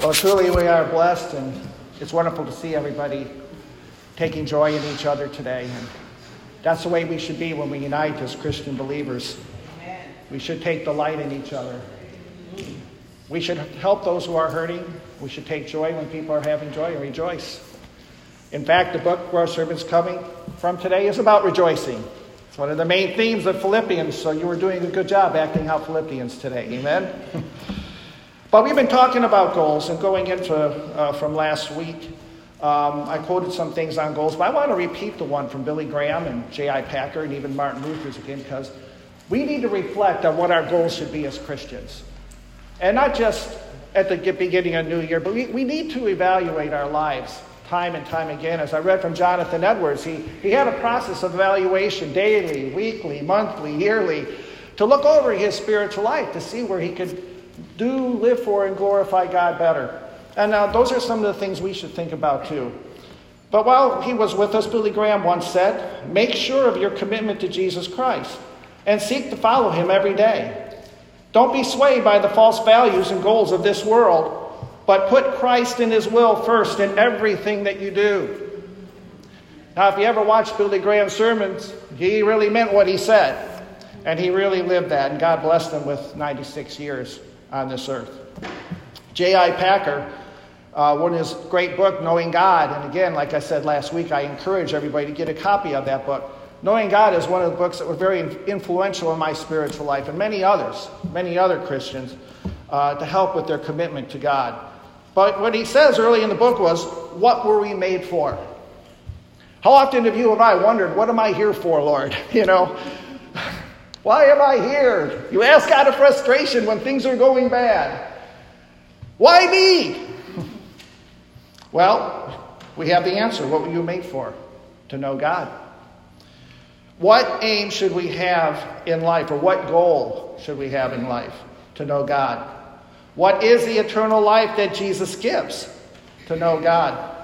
Well, truly, we are blessed, and it's wonderful to see everybody taking joy in each other today. And that's the way we should be when we unite as Christian believers. Amen. We should take delight in each other. We should help those who are hurting. We should take joy when people are having joy and rejoice. In fact, the book where our sermon's coming from today is about rejoicing. It's one of the main themes of Philippians, so you were doing a good job acting out Philippians today. Amen? But we've been talking about goals and going into uh, from last week. Um, I quoted some things on goals, but I want to repeat the one from Billy Graham and J.I. Packer and even Martin Luther's again because we need to reflect on what our goals should be as Christians. And not just at the beginning of New Year, but we, we need to evaluate our lives time and time again. As I read from Jonathan Edwards, he, he had a process of evaluation daily, weekly, monthly, yearly to look over his spiritual life to see where he could do live for and glorify God better. And uh, those are some of the things we should think about too. But while he was with us, Billy Graham once said, Make sure of your commitment to Jesus Christ and seek to follow him every day. Don't be swayed by the false values and goals of this world, but put Christ and his will first in everything that you do. Now, if you ever watched Billy Graham's sermons, he really meant what he said. And he really lived that, and God blessed him with 96 years on this earth. J.I. Packer, uh, one of his great book, Knowing God, and again, like I said last week, I encourage everybody to get a copy of that book. Knowing God is one of the books that were very influential in my spiritual life, and many others, many other Christians, uh, to help with their commitment to God. But what he says early in the book was, What were we made for? How often have you and I wondered, What am I here for, Lord? You know, why am I here? You ask out of frustration when things are going bad. Why me? well, we have the answer. What were you made for? To know God. What aim should we have in life, or what goal should we have in life? To know God. What is the eternal life that Jesus gives? To know God.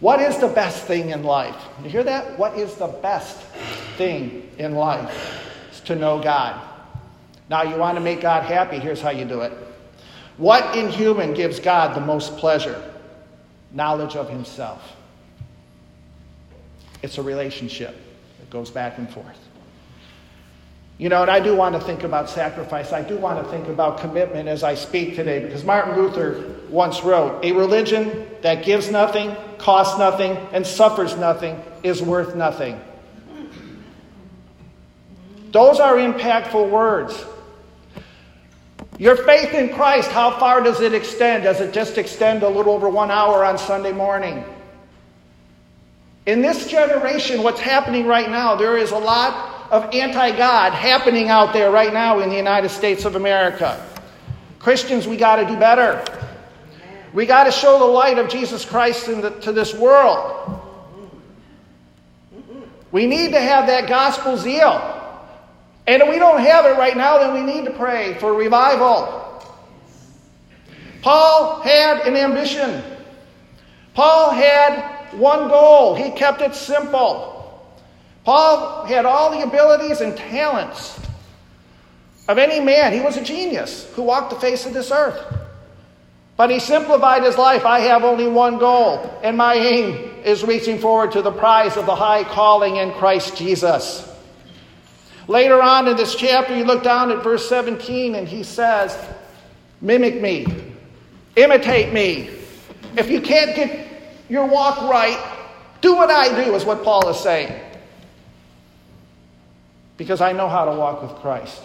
What is the best thing in life? You hear that? What is the best thing in life? To know God. Now, you want to make God happy, here's how you do it. What in human gives God the most pleasure? Knowledge of Himself. It's a relationship that goes back and forth. You know, and I do want to think about sacrifice. I do want to think about commitment as I speak today because Martin Luther once wrote A religion that gives nothing, costs nothing, and suffers nothing is worth nothing. Those are impactful words. Your faith in Christ, how far does it extend? Does it just extend a little over one hour on Sunday morning? In this generation, what's happening right now, there is a lot of anti God happening out there right now in the United States of America. Christians, we got to do better. We got to show the light of Jesus Christ the, to this world. We need to have that gospel zeal. And if we don't have it right now, then we need to pray for revival. Paul had an ambition. Paul had one goal. He kept it simple. Paul had all the abilities and talents of any man. He was a genius who walked the face of this earth. But he simplified his life. I have only one goal, and my aim is reaching forward to the prize of the high calling in Christ Jesus. Later on in this chapter, you look down at verse 17 and he says, Mimic me, imitate me. If you can't get your walk right, do what I do, is what Paul is saying. Because I know how to walk with Christ.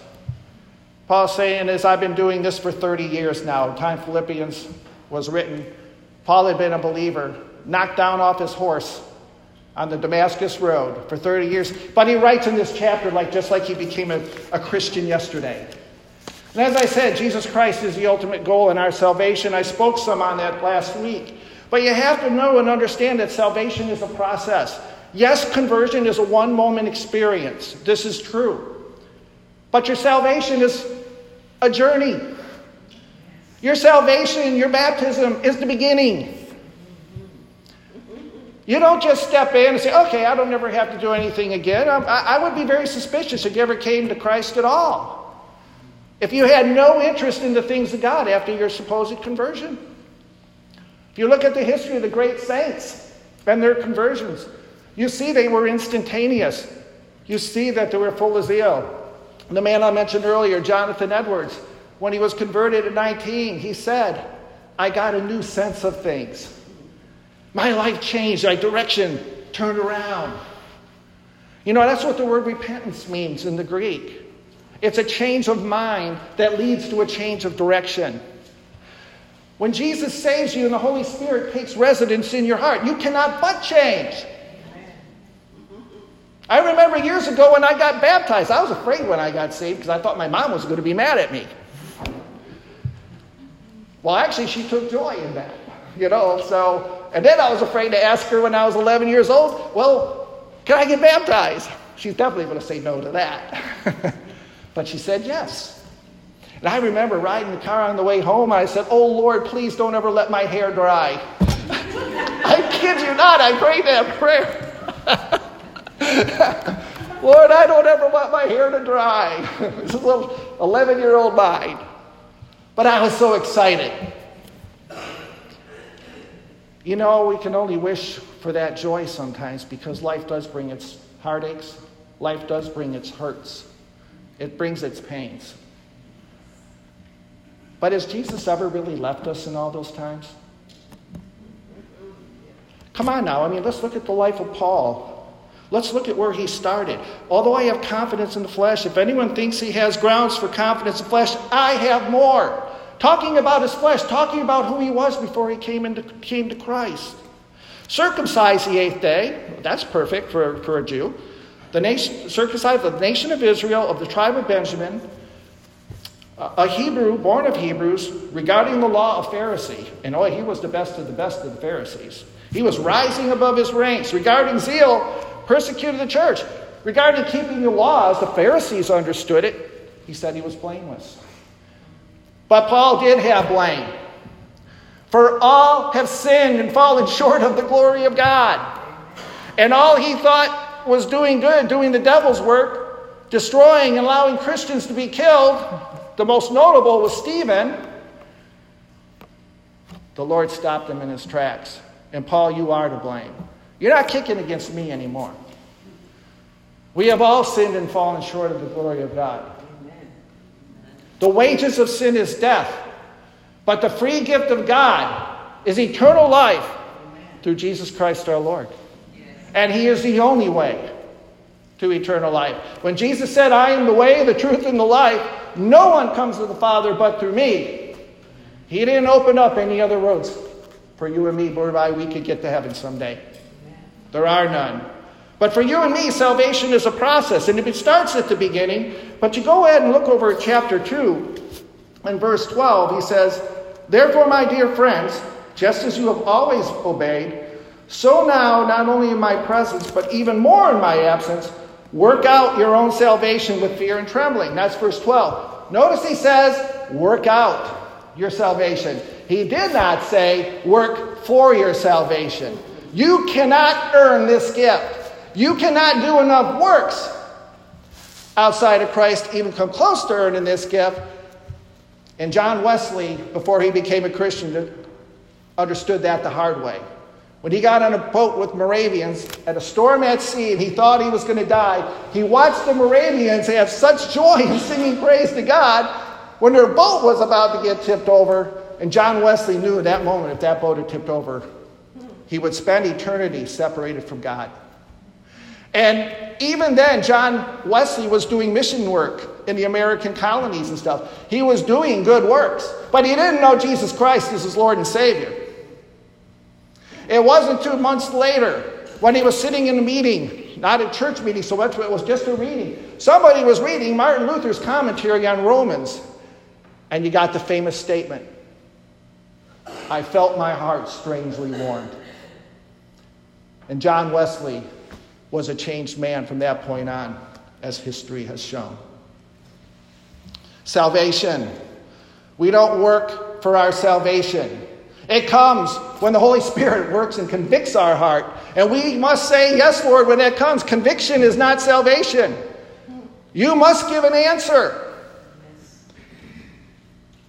Paul's saying, as I've been doing this for 30 years now, time Philippians was written, Paul had been a believer, knocked down off his horse, on the Damascus Road for 30 years. But he writes in this chapter like just like he became a, a Christian yesterday. And as I said, Jesus Christ is the ultimate goal in our salvation. I spoke some on that last week. But you have to know and understand that salvation is a process. Yes, conversion is a one moment experience. This is true. But your salvation is a journey. Your salvation, your baptism is the beginning. You don't just step in and say, okay, I don't ever have to do anything again. Um, I, I would be very suspicious if you ever came to Christ at all. If you had no interest in the things of God after your supposed conversion. If you look at the history of the great saints and their conversions, you see they were instantaneous. You see that they were full of zeal. The man I mentioned earlier, Jonathan Edwards, when he was converted at 19, he said, I got a new sense of things. My life changed, my direction turned around. You know, that's what the word repentance means in the Greek. It's a change of mind that leads to a change of direction. When Jesus saves you and the Holy Spirit takes residence in your heart, you cannot but change. I remember years ago when I got baptized, I was afraid when I got saved because I thought my mom was going to be mad at me. Well, actually, she took joy in that, you know. So, and then I was afraid to ask her when I was 11 years old, well, can I get baptized? She's definitely going to say no to that. but she said yes. And I remember riding the car on the way home. I said, Oh Lord, please don't ever let my hair dry. I kid you not, I prayed that prayer. Lord, I don't ever want my hair to dry. this is a little 11 year old mind. But I was so excited. You know, we can only wish for that joy sometimes because life does bring its heartaches, life does bring its hurts, it brings its pains. But has Jesus ever really left us in all those times? Come on now, I mean, let's look at the life of Paul. Let's look at where he started. Although I have confidence in the flesh, if anyone thinks he has grounds for confidence in the flesh, I have more. Talking about his flesh, talking about who he was before he came, into, came to Christ. Circumcised the eighth day, that's perfect for, for a Jew. The nation, circumcised the nation of Israel, of the tribe of Benjamin, a Hebrew, born of Hebrews, regarding the law of Pharisee. And oh, he was the best of the best of the Pharisees. He was rising above his ranks. Regarding zeal, persecuted the church. Regarding keeping the laws, the Pharisees understood it. He said he was blameless. But Paul did have blame. For all have sinned and fallen short of the glory of God. And all he thought was doing good, doing the devil's work, destroying and allowing Christians to be killed, the most notable was Stephen. The Lord stopped him in his tracks. And Paul, you are to blame. You're not kicking against me anymore. We have all sinned and fallen short of the glory of God. The wages of sin is death, but the free gift of God is eternal life through Jesus Christ our Lord. And He is the only way to eternal life. When Jesus said, I am the way, the truth, and the life, no one comes to the Father but through me. He didn't open up any other roads for you and me whereby we could get to heaven someday. There are none. But for you and me, salvation is a process, and it starts at the beginning. But you go ahead and look over at chapter 2 and verse 12. He says, Therefore, my dear friends, just as you have always obeyed, so now, not only in my presence, but even more in my absence, work out your own salvation with fear and trembling. That's verse 12. Notice he says, work out your salvation. He did not say, work for your salvation. You cannot earn this gift. You cannot do enough works outside of Christ even come close to earning this gift. And John Wesley, before he became a Christian, understood that the hard way. When he got on a boat with Moravians at a storm at sea and he thought he was going to die, he watched the Moravians have such joy in singing praise to God when their boat was about to get tipped over. And John Wesley knew at that moment if that boat had tipped over, he would spend eternity separated from God. And even then, John Wesley was doing mission work in the American colonies and stuff. He was doing good works, but he didn't know Jesus Christ as his Lord and Savior. It wasn't two months later when he was sitting in a meeting, not a church meeting so much, but it was just a reading. Somebody was reading Martin Luther's commentary on Romans, and you got the famous statement I felt my heart strangely warmed. And John Wesley was a changed man from that point on, as history has shown. Salvation. We don't work for our salvation. It comes when the Holy Spirit works and convicts our heart. And we must say, Yes, Lord, when that comes. Conviction is not salvation. You must give an answer.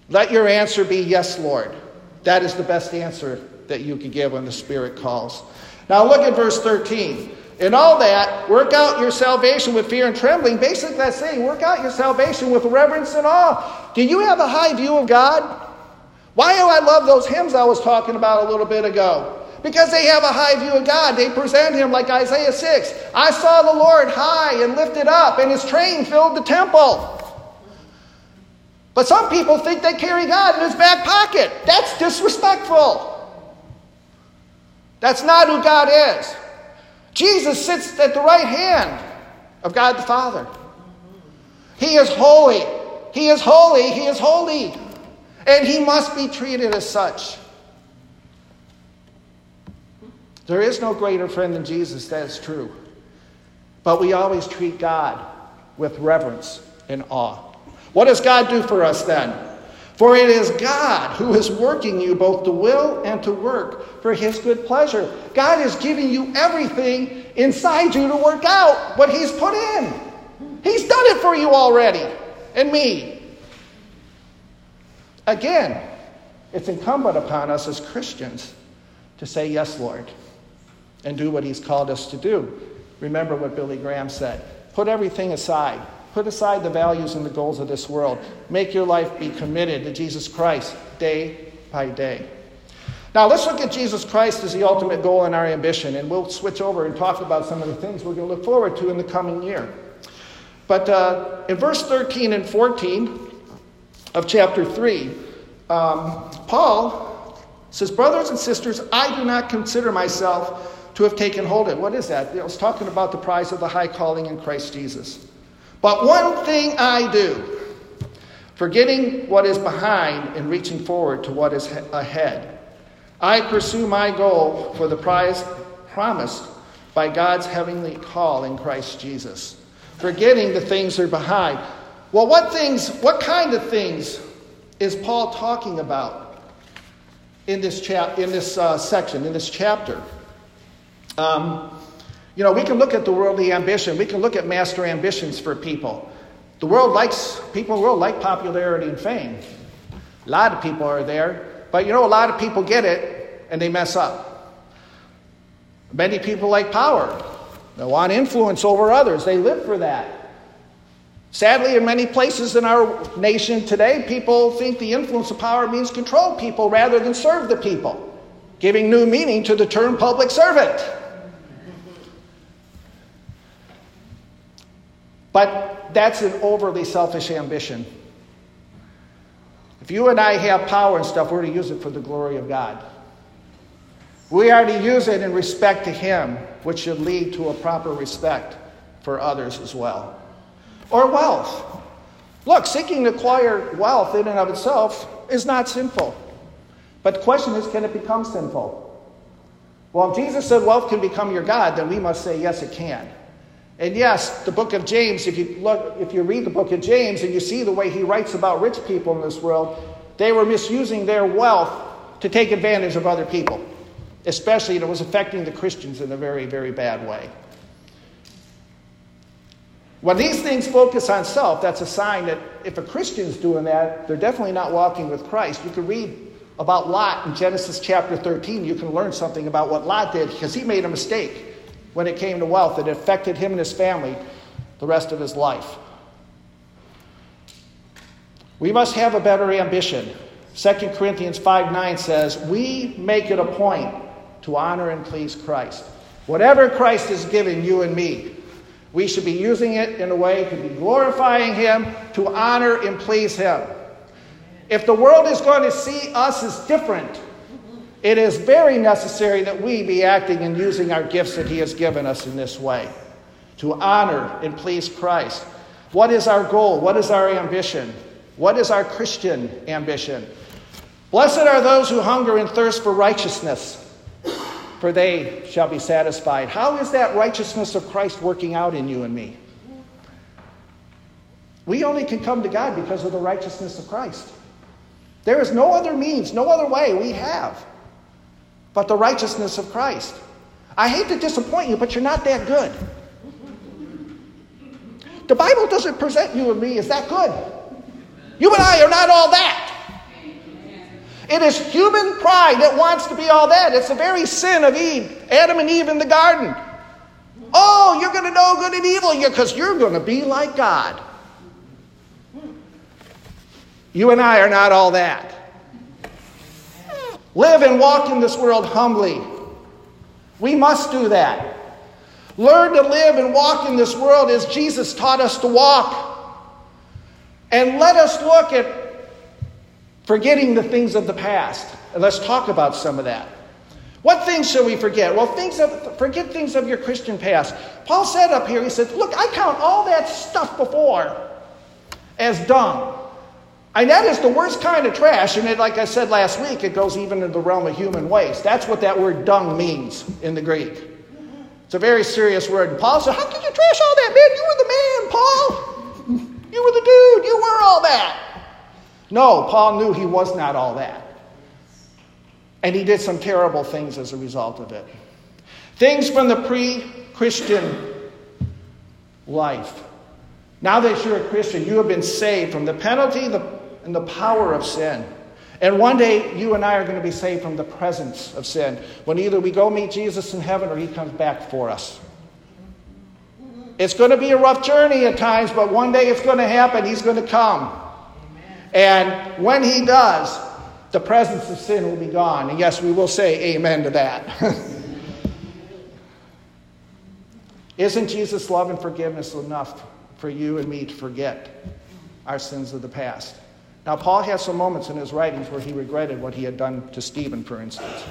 Let your answer be, Yes, Lord. That is the best answer that you can give when the Spirit calls. Now look at verse 13. In all that, work out your salvation with fear and trembling. Basically, that's saying work out your salvation with reverence and awe. Do you have a high view of God? Why do I love those hymns I was talking about a little bit ago? Because they have a high view of God. They present Him like Isaiah 6. I saw the Lord high and lifted up, and His train filled the temple. But some people think they carry God in his back pocket. That's disrespectful. That's not who God is. Jesus sits at the right hand of God the Father. He is holy. He is holy. He is holy. And he must be treated as such. There is no greater friend than Jesus, that is true. But we always treat God with reverence and awe. What does God do for us then? For it is God who is working you both to will and to work for his good pleasure. God is giving you everything inside you to work out what he's put in. He's done it for you already, and me. Again, it's incumbent upon us as Christians to say, Yes, Lord, and do what he's called us to do. Remember what Billy Graham said put everything aside Put aside the values and the goals of this world. Make your life be committed to Jesus Christ day by day. Now, let's look at Jesus Christ as the ultimate goal and our ambition, and we'll switch over and talk about some of the things we're going to look forward to in the coming year. But uh, in verse 13 and 14 of chapter 3, um, Paul says, Brothers and sisters, I do not consider myself to have taken hold of it. What is that? It was talking about the prize of the high calling in Christ Jesus. But one thing I do, forgetting what is behind and reaching forward to what is ahead, I pursue my goal for the prize promised by God's heavenly call in Christ Jesus. Forgetting the things that are behind. Well, what things, what kind of things is Paul talking about in this, chap- in this uh, section, in this chapter? Um, you know, we can look at the worldly ambition. We can look at master ambitions for people. The world likes, people in the world like popularity and fame. A lot of people are there. But you know, a lot of people get it and they mess up. Many people like power. They want influence over others. They live for that. Sadly, in many places in our nation today, people think the influence of power means control people rather than serve the people, giving new meaning to the term public servant. But that's an overly selfish ambition. If you and I have power and stuff, we're to use it for the glory of God. We are to use it in respect to Him, which should lead to a proper respect for others as well. Or wealth. Look, seeking to acquire wealth in and of itself is not sinful. But the question is can it become sinful? Well, if Jesus said wealth can become your God, then we must say yes, it can. And yes, the book of James, if you look, if you read the book of James and you see the way he writes about rich people in this world, they were misusing their wealth to take advantage of other people. Especially it was affecting the Christians in a very, very bad way. When these things focus on self, that's a sign that if a Christian's doing that, they're definitely not walking with Christ. You can read about Lot in Genesis chapter 13. You can learn something about what Lot did because he made a mistake when it came to wealth. It affected him and his family the rest of his life. We must have a better ambition. 2 Corinthians 5 9 says, We make it a point to honor and please Christ. Whatever Christ has given you and me, we should be using it in a way to be glorifying Him, to honor and please Him. If the world is going to see us as different, it is very necessary that we be acting and using our gifts that He has given us in this way to honor and please Christ. What is our goal? What is our ambition? What is our Christian ambition? Blessed are those who hunger and thirst for righteousness, for they shall be satisfied. How is that righteousness of Christ working out in you and me? We only can come to God because of the righteousness of Christ. There is no other means, no other way we have but the righteousness of Christ. I hate to disappoint you, but you're not that good. The Bible doesn't present you and me as that good. You and I are not all that. It is human pride that wants to be all that. It's the very sin of Eve, Adam and Eve in the garden. Oh, you're going to know good and evil because you're going to be like God. You and I are not all that. Live and walk in this world humbly. We must do that. Learn to live and walk in this world as Jesus taught us to walk. And let us look at forgetting the things of the past. And let's talk about some of that. What things shall we forget? Well, things of, forget things of your Christian past. Paul said up here, he said, Look, I count all that stuff before as dung. And that is the worst kind of trash. And it, like I said last week, it goes even into the realm of human waste. That's what that word dung means in the Greek. It's a very serious word. And Paul said, How could you trash all that, man? You were the man, Paul. You were the dude. You were all that. No, Paul knew he was not all that. And he did some terrible things as a result of it. Things from the pre Christian life. Now that you're a Christian, you have been saved from the penalty and the power of sin. And one day, you and I are going to be saved from the presence of sin when either we go meet Jesus in heaven or he comes back for us. It's going to be a rough journey at times, but one day it's going to happen. He's going to come. And when he does, the presence of sin will be gone. And yes, we will say amen to that. Isn't Jesus' love and forgiveness enough for you and me to forget our sins of the past? Now, Paul has some moments in his writings where he regretted what he had done to Stephen, for instance.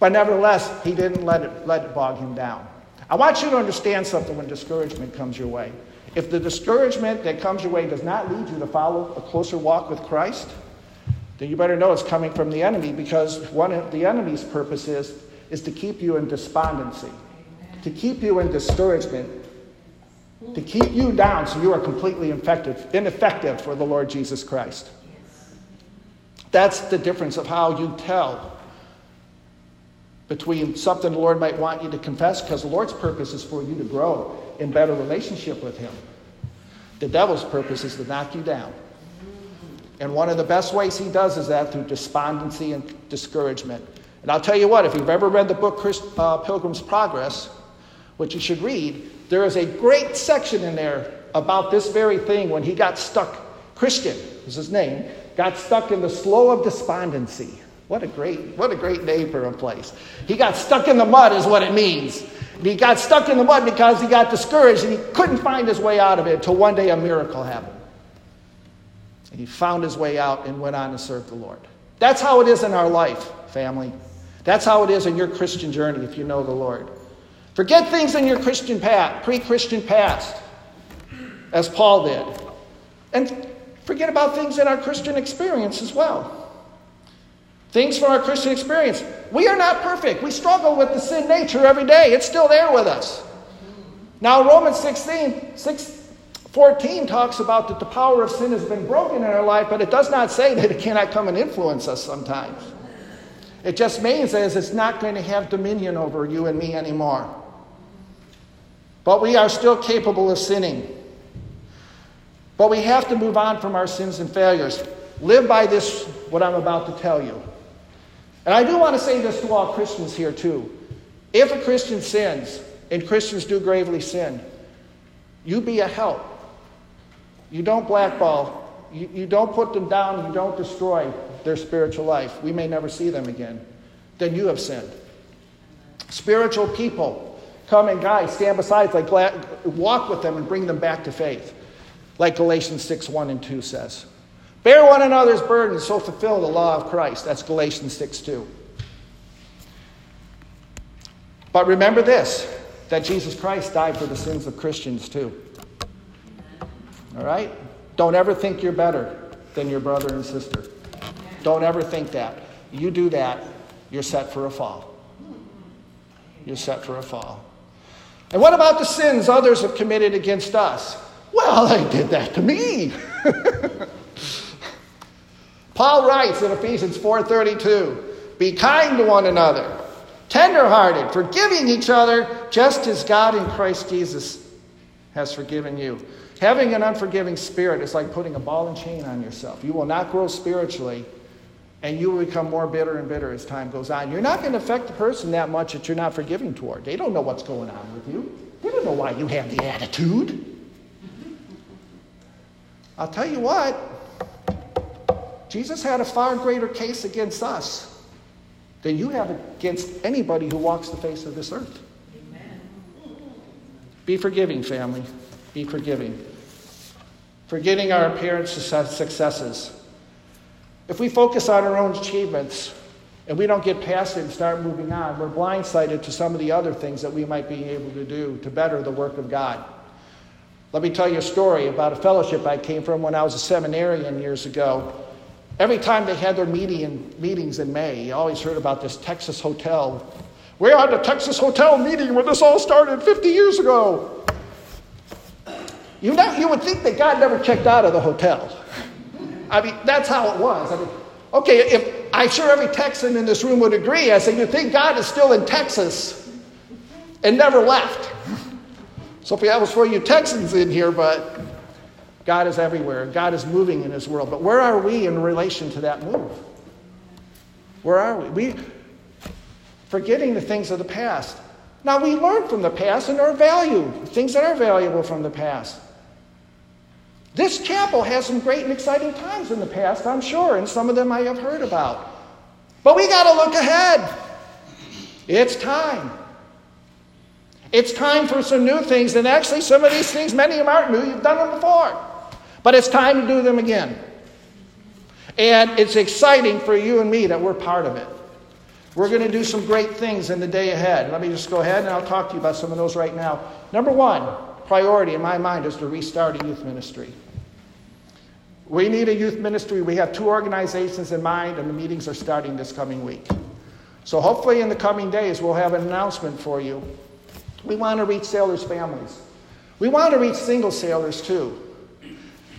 But nevertheless, he didn't let it, let it bog him down. I want you to understand something when discouragement comes your way. If the discouragement that comes your way does not lead you to follow a closer walk with Christ, then you better know it's coming from the enemy because one of the enemy's purpose is, is to keep you in despondency, to keep you in discouragement, to keep you down so you are completely infected, ineffective for the Lord Jesus Christ. That's the difference of how you tell between something the Lord might want you to confess, because the Lord's purpose is for you to grow in better relationship with Him. The devil's purpose is to knock you down. And one of the best ways he does is that through despondency and discouragement. And I'll tell you what, if you've ever read the book uh, Pilgrim's Progress, which you should read, there is a great section in there about this very thing when he got stuck. Christian is his name, got stuck in the slough of despondency. What a great, what a great name for a place. He got stuck in the mud, is what it means. He got stuck in the mud because he got discouraged and he couldn't find his way out of it until one day a miracle happened. And he found his way out and went on to serve the Lord. That's how it is in our life, family. That's how it is in your Christian journey if you know the Lord. Forget things in your Christian past, pre-Christian past, as Paul did. And forget about things in our Christian experience as well. Things from our Christian experience. We are not perfect. We struggle with the sin nature every day. It's still there with us. Now, Romans 16, 6, 14 talks about that the power of sin has been broken in our life, but it does not say that it cannot come and influence us sometimes. It just means that it's not going to have dominion over you and me anymore. But we are still capable of sinning. But we have to move on from our sins and failures. Live by this, what I'm about to tell you. And I do want to say this to all Christians here, too. If a Christian sins, and Christians do gravely sin, you be a help. You don't blackball. You, you don't put them down. You don't destroy their spiritual life. We may never see them again. Then you have sinned. Spiritual people come and guide, stand beside, like walk with them and bring them back to faith, like Galatians 6 1 and 2 says. Bear one another's burdens, so fulfill the law of Christ. That's Galatians 6 2. But remember this that Jesus Christ died for the sins of Christians too. All right? Don't ever think you're better than your brother and sister. Don't ever think that. You do that, you're set for a fall. You're set for a fall. And what about the sins others have committed against us? Well, they did that to me. Paul writes in Ephesians 4:32, "Be kind to one another, tenderhearted, forgiving each other, just as God in Christ Jesus has forgiven you." Having an unforgiving spirit is like putting a ball and chain on yourself. You will not grow spiritually And you will become more bitter and bitter as time goes on. You're not going to affect the person that much that you're not forgiving toward. They don't know what's going on with you, they don't know why you have the attitude. I'll tell you what, Jesus had a far greater case against us than you have against anybody who walks the face of this earth. Amen. Be forgiving, family. Be forgiving. Forgetting our apparent successes. If we focus on our own achievements and we don't get past it and start moving on, we're blindsided to some of the other things that we might be able to do to better the work of God. Let me tell you a story about a fellowship I came from when I was a seminarian years ago. Every time they had their meeting, meetings in May, you always heard about this Texas hotel. We're at the Texas hotel meeting where this all started 50 years ago. You, know, you would think that God never checked out of the hotel. I mean, that's how it was. I mean, okay, if I'm sure every Texan in this room would agree, I say, you think God is still in Texas and never left. So that was for you Texans in here, but God is everywhere. God is moving in His world. But where are we in relation to that move? Where are we? We forgetting the things of the past. Now we learn from the past and are valued things that are valuable from the past. This chapel has some great and exciting times in the past, I'm sure, and some of them I have heard about. But we got to look ahead. It's time. It's time for some new things, and actually, some of these things, many of them aren't new. You've done them before. But it's time to do them again. And it's exciting for you and me that we're part of it. We're going to do some great things in the day ahead. Let me just go ahead and I'll talk to you about some of those right now. Number one priority in my mind is to restart a youth ministry. We need a youth ministry. We have two organizations in mind, and the meetings are starting this coming week. So, hopefully, in the coming days, we'll have an announcement for you we want to reach sailors' families. We want to reach single sailors too.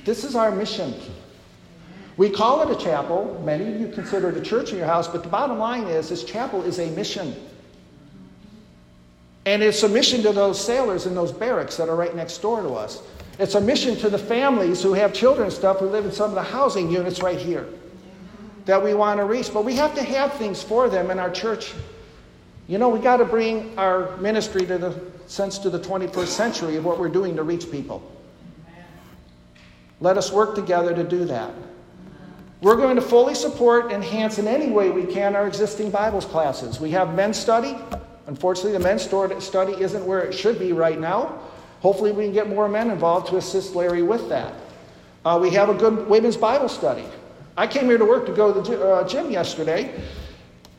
This is our mission. We call it a chapel. Many of you consider it a church in your house, but the bottom line is this chapel is a mission. And it's a mission to those sailors in those barracks that are right next door to us. It's a mission to the families who have children and stuff who live in some of the housing units right here that we want to reach. But we have to have things for them in our church you know, we got to bring our ministry to the sense to the 21st century of what we're doing to reach people. Let us work together to do that. We're going to fully support, enhance in any way we can our existing Bibles classes. We have men's study. Unfortunately, the men's study isn't where it should be right now. Hopefully, we can get more men involved to assist Larry with that. Uh, we have a good women's Bible study. I came here to work to go to the uh, gym yesterday,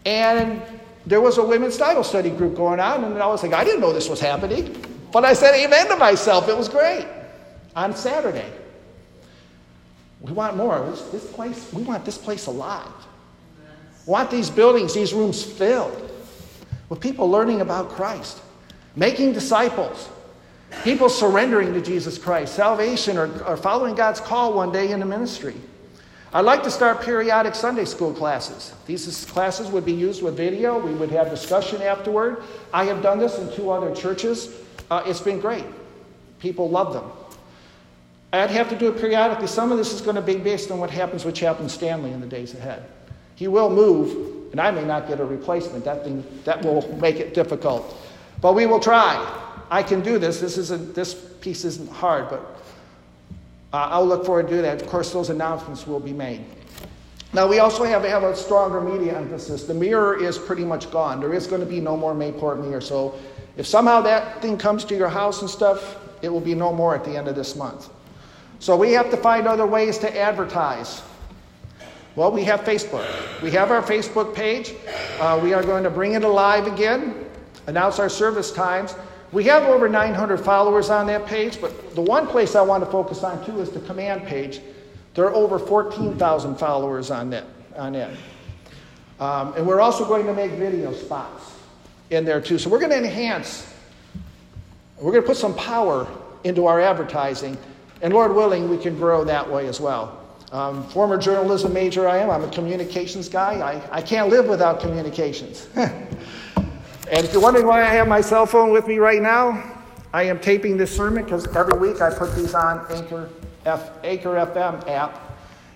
and there was a women's Bible study group going on, and I was like, I didn't know this was happening. But I said amen to myself. It was great on Saturday. We want more. This place, we want this place alive. We want these buildings, these rooms filled with people learning about Christ, making disciples, people surrendering to Jesus Christ, salvation, or, or following God's call one day in the ministry. I'd like to start periodic Sunday school classes. These classes would be used with video. We would have discussion afterward. I have done this in two other churches. Uh, it's been great. People love them. I'd have to do it periodically. Some of this is going to be based on what happens with Chaplain Stanley in the days ahead. He will move, and I may not get a replacement. That, thing, that will make it difficult. But we will try. I can do this. This, isn't, this piece isn't hard, but uh, I'll look forward to that. Of course, those announcements will be made. Now, we also have, have a stronger media emphasis. The mirror is pretty much gone. There is going to be no more Mayport mirror. So, if somehow that thing comes to your house and stuff, it will be no more at the end of this month. So, we have to find other ways to advertise. Well, we have Facebook. We have our Facebook page. Uh, we are going to bring it alive again, announce our service times. We have over 900 followers on that page, but the one place I want to focus on too is the command page. There are over 14,000 followers on that. On it. Um, and we're also going to make video spots in there too. So we're going to enhance, we're going to put some power into our advertising, and Lord willing, we can grow that way as well. Um, former journalism major I am, I'm a communications guy. I, I can't live without communications. And if you're wondering why I have my cell phone with me right now, I am taping this sermon because every week I put these on Anchor, F, Anchor FM app.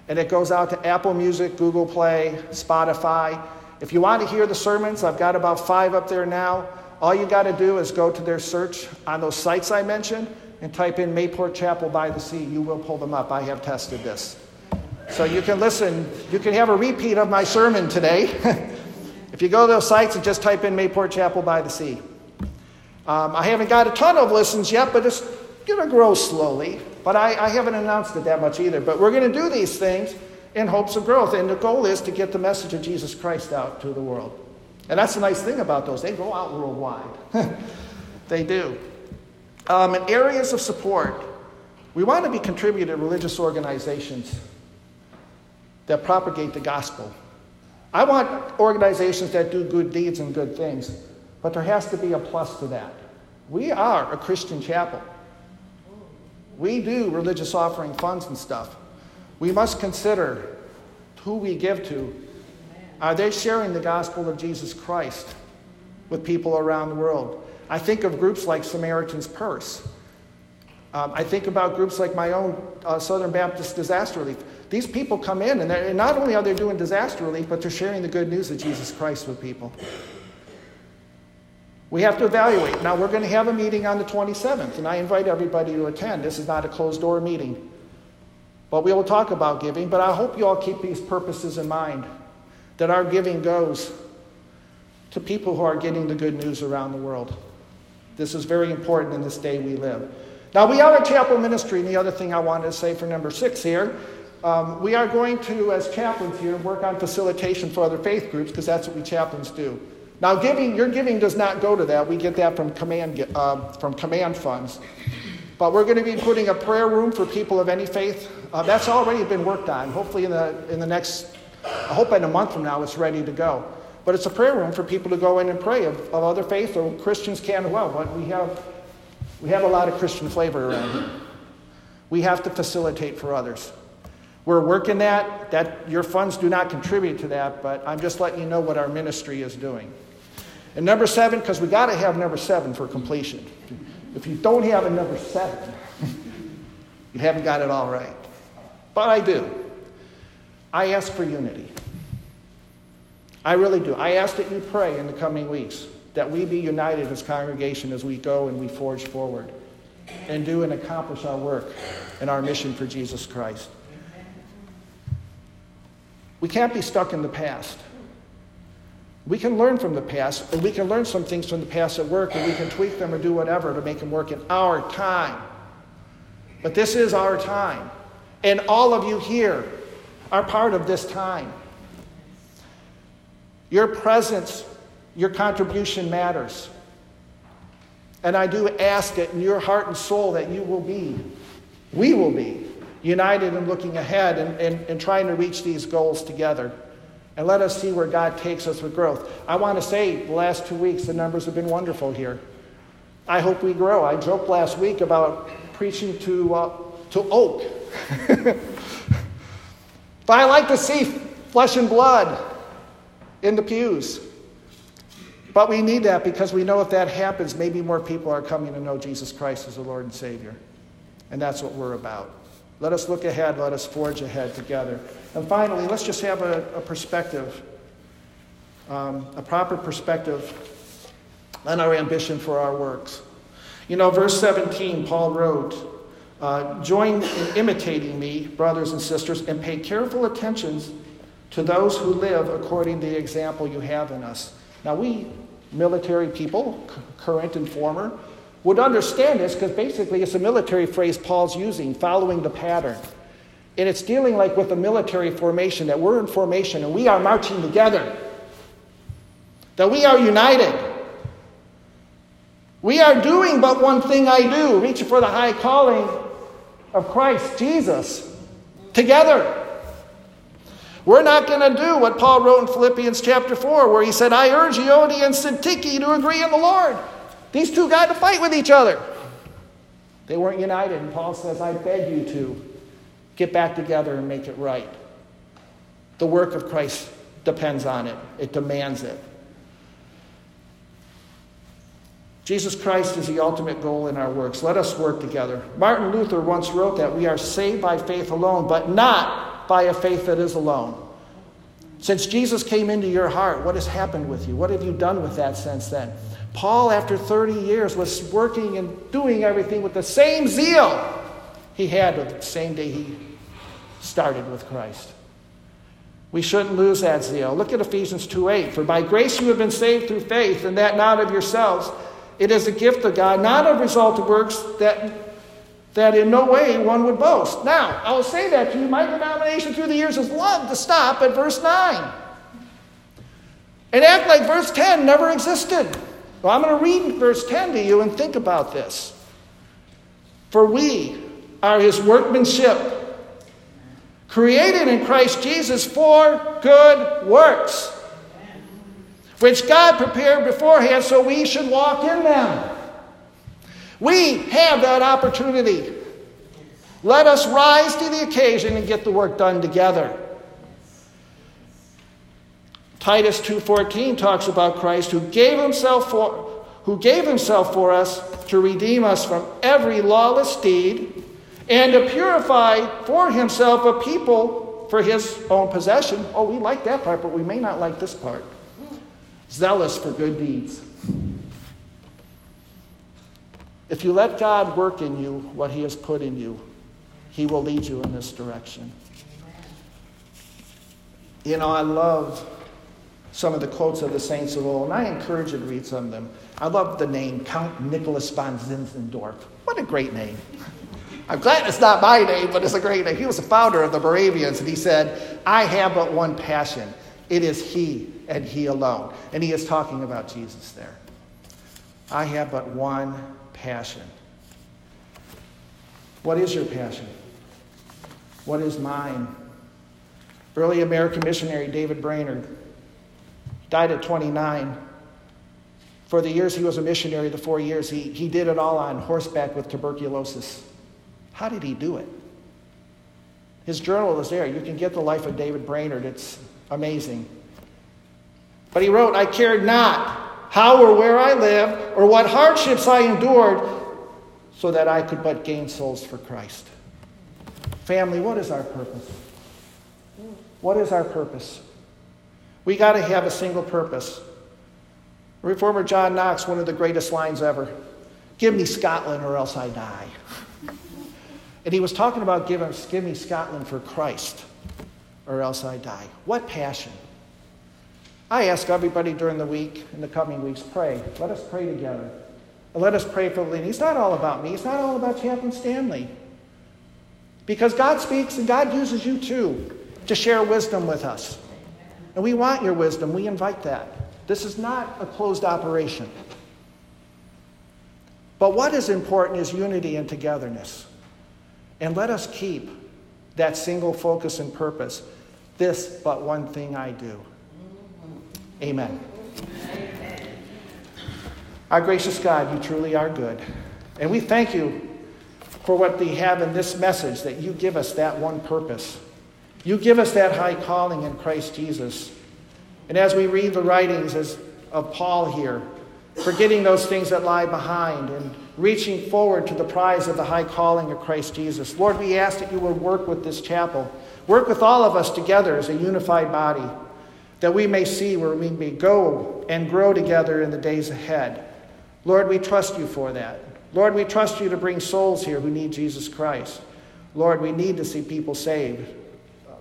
And it goes out to Apple Music, Google Play, Spotify. If you want to hear the sermons, I've got about five up there now. All you got to do is go to their search on those sites I mentioned and type in Mayport Chapel by the Sea. You will pull them up. I have tested this. So you can listen, you can have a repeat of my sermon today. if you go to those sites and just type in Mayport Chapel by the Sea. Um, I haven't got a ton of listens yet, but it's going to grow slowly. But I, I haven't announced it that much either. But we're going to do these things in hopes of growth. And the goal is to get the message of Jesus Christ out to the world. And that's the nice thing about those. They go out worldwide. they do. Um, in areas of support, we want to be contributing to religious organizations that propagate the gospel. I want organizations that do good deeds and good things, but there has to be a plus to that. We are a Christian chapel. We do religious offering funds and stuff. We must consider who we give to. Are they sharing the gospel of Jesus Christ with people around the world? I think of groups like Samaritan's Purse. Um, I think about groups like my own uh, Southern Baptist Disaster Relief. These people come in, and, and not only are they doing disaster relief, but they're sharing the good news of Jesus Christ with people. We have to evaluate. Now, we're going to have a meeting on the 27th, and I invite everybody to attend. This is not a closed door meeting. But we will talk about giving, but I hope you all keep these purposes in mind that our giving goes to people who are getting the good news around the world. This is very important in this day we live. Now, we are a chapel ministry, and the other thing I wanted to say for number six here um, we are going to, as chaplains here, work on facilitation for other faith groups because that's what we chaplains do. Now, giving, your giving does not go to that. We get that from command, uh, from command funds. But we're going to be putting a prayer room for people of any faith. Uh, that's already been worked on. Hopefully, in the, in the next, I hope in a month from now, it's ready to go. But it's a prayer room for people to go in and pray of, of other faiths, or Christians can as well. But we have, we have a lot of Christian flavor around here. We have to facilitate for others. We're working that. That your funds do not contribute to that, but I'm just letting you know what our ministry is doing. And number seven, because we got to have number seven for completion. If you don't have a number seven, you haven't got it all right. But I do. I ask for unity. I really do. I ask that you pray in the coming weeks that we be united as congregation as we go and we forge forward and do and accomplish our work and our mission for Jesus Christ. We can't be stuck in the past. We can learn from the past, and we can learn some things from the past at work, and we can tweak them or do whatever to make them work in our time. But this is our time. And all of you here are part of this time. Your presence, your contribution matters. And I do ask it in your heart and soul that you will be, we will be, united in looking ahead and, and, and trying to reach these goals together. And let us see where God takes us with growth. I want to say the last two weeks, the numbers have been wonderful here. I hope we grow. I joked last week about preaching to, uh, to oak. but I like to see flesh and blood in the pews. But we need that because we know if that happens, maybe more people are coming to know Jesus Christ as the Lord and Savior. And that's what we're about. Let us look ahead. Let us forge ahead together. And finally, let's just have a, a perspective, um, a proper perspective on our ambition for our works. You know, verse 17, Paul wrote, uh, Join in imitating me, brothers and sisters, and pay careful attention to those who live according to the example you have in us. Now, we military people, current and former, would understand this because basically it's a military phrase Paul's using, following the pattern. And it's dealing like with a military formation, that we're in formation and we are marching together, that we are united. We are doing but one thing I do, reaching for the high calling of Christ Jesus together. We're not going to do what Paul wrote in Philippians chapter 4, where he said, I urge Euodia and Syntyche to agree in the Lord. These two got to fight with each other. They weren't united. And Paul says, I beg you to get back together and make it right. The work of Christ depends on it, it demands it. Jesus Christ is the ultimate goal in our works. Let us work together. Martin Luther once wrote that we are saved by faith alone, but not by a faith that is alone. Since Jesus came into your heart, what has happened with you? What have you done with that since then? Paul, after 30 years, was working and doing everything with the same zeal he had the same day he started with Christ. We shouldn't lose that zeal. Look at Ephesians 2 8. For by grace you have been saved through faith, and that not of yourselves. It is a gift of God, not a result of works that, that in no way one would boast. Now, I will say that to you. My denomination through the years has loved to stop at verse 9 and act like verse 10 never existed. Well, I'm going to read verse 10 to you and think about this. For we are his workmanship created in Christ Jesus for good works, which God prepared beforehand so we should walk in them. We have that opportunity. Let us rise to the occasion and get the work done together. Titus 2:14 talks about Christ who gave himself for who gave himself for us to redeem us from every lawless deed and to purify for himself a people for his own possession. Oh, we like that part, but we may not like this part. Zealous for good deeds. If you let God work in you what he has put in you, he will lead you in this direction. You know, I love some of the quotes of the saints of old, and I encourage you to read some of them. I love the name Count Nicholas von Zinzendorf. What a great name. I'm glad it's not my name, but it's a great name. He was the founder of the Moravians, and he said, I have but one passion. It is He and He alone. And he is talking about Jesus there. I have but one passion. What is your passion? What is mine? Early American missionary David Brainerd died at 29. For the years he was a missionary, the four years, he, he did it all on horseback with tuberculosis. How did he do it? His journal is there. You can get the life of David Brainerd, it's amazing. But he wrote, I cared not how or where I lived or what hardships I endured, so that I could but gain souls for Christ. Family, what is our purpose? What is our purpose? We got to have a single purpose. Reformer John Knox, one of the greatest lines ever Give me Scotland or else I die. And he was talking about give, us, give me Scotland for Christ, or else I die. What passion? I ask everybody during the week, in the coming weeks, pray. Let us pray together. Let us pray for leading. It's not all about me. It's not all about Chaplain Stanley. Because God speaks and God uses you too to share wisdom with us. And we want your wisdom. We invite that. This is not a closed operation. But what is important is unity and togetherness. And let us keep that single focus and purpose. This but one thing I do. Amen. Our gracious God, you truly are good. And we thank you for what we have in this message that you give us that one purpose. You give us that high calling in Christ Jesus. And as we read the writings of Paul here, forgetting those things that lie behind and reaching forward to the prize of the high calling of Christ Jesus. Lord, we ask that you would work with this chapel, work with all of us together as a unified body, that we may see where we may go and grow together in the days ahead. Lord, we trust you for that. Lord, we trust you to bring souls here who need Jesus Christ. Lord, we need to see people saved.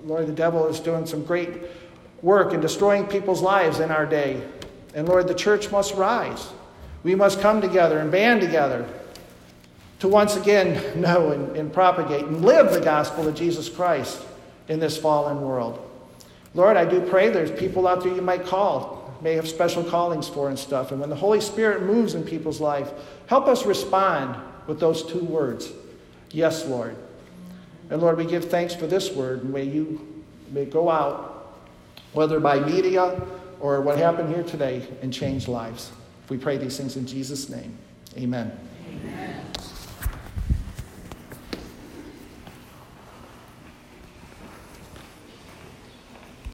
Lord, the devil is doing some great work in destroying people's lives in our day. And Lord, the church must rise. We must come together and band together to once again know and, and, propagate and live the gospel of Jesus Christ in this fallen world. Lord, I do pray there's people out there you might call, may have special callings for and stuff. And when the Holy Spirit moves in people's life, help us respond with those two words Yes, Lord. And Lord, we give thanks for this word, and may you may go out, whether by media or what happened here today, and change lives. We pray these things in Jesus' name. Amen.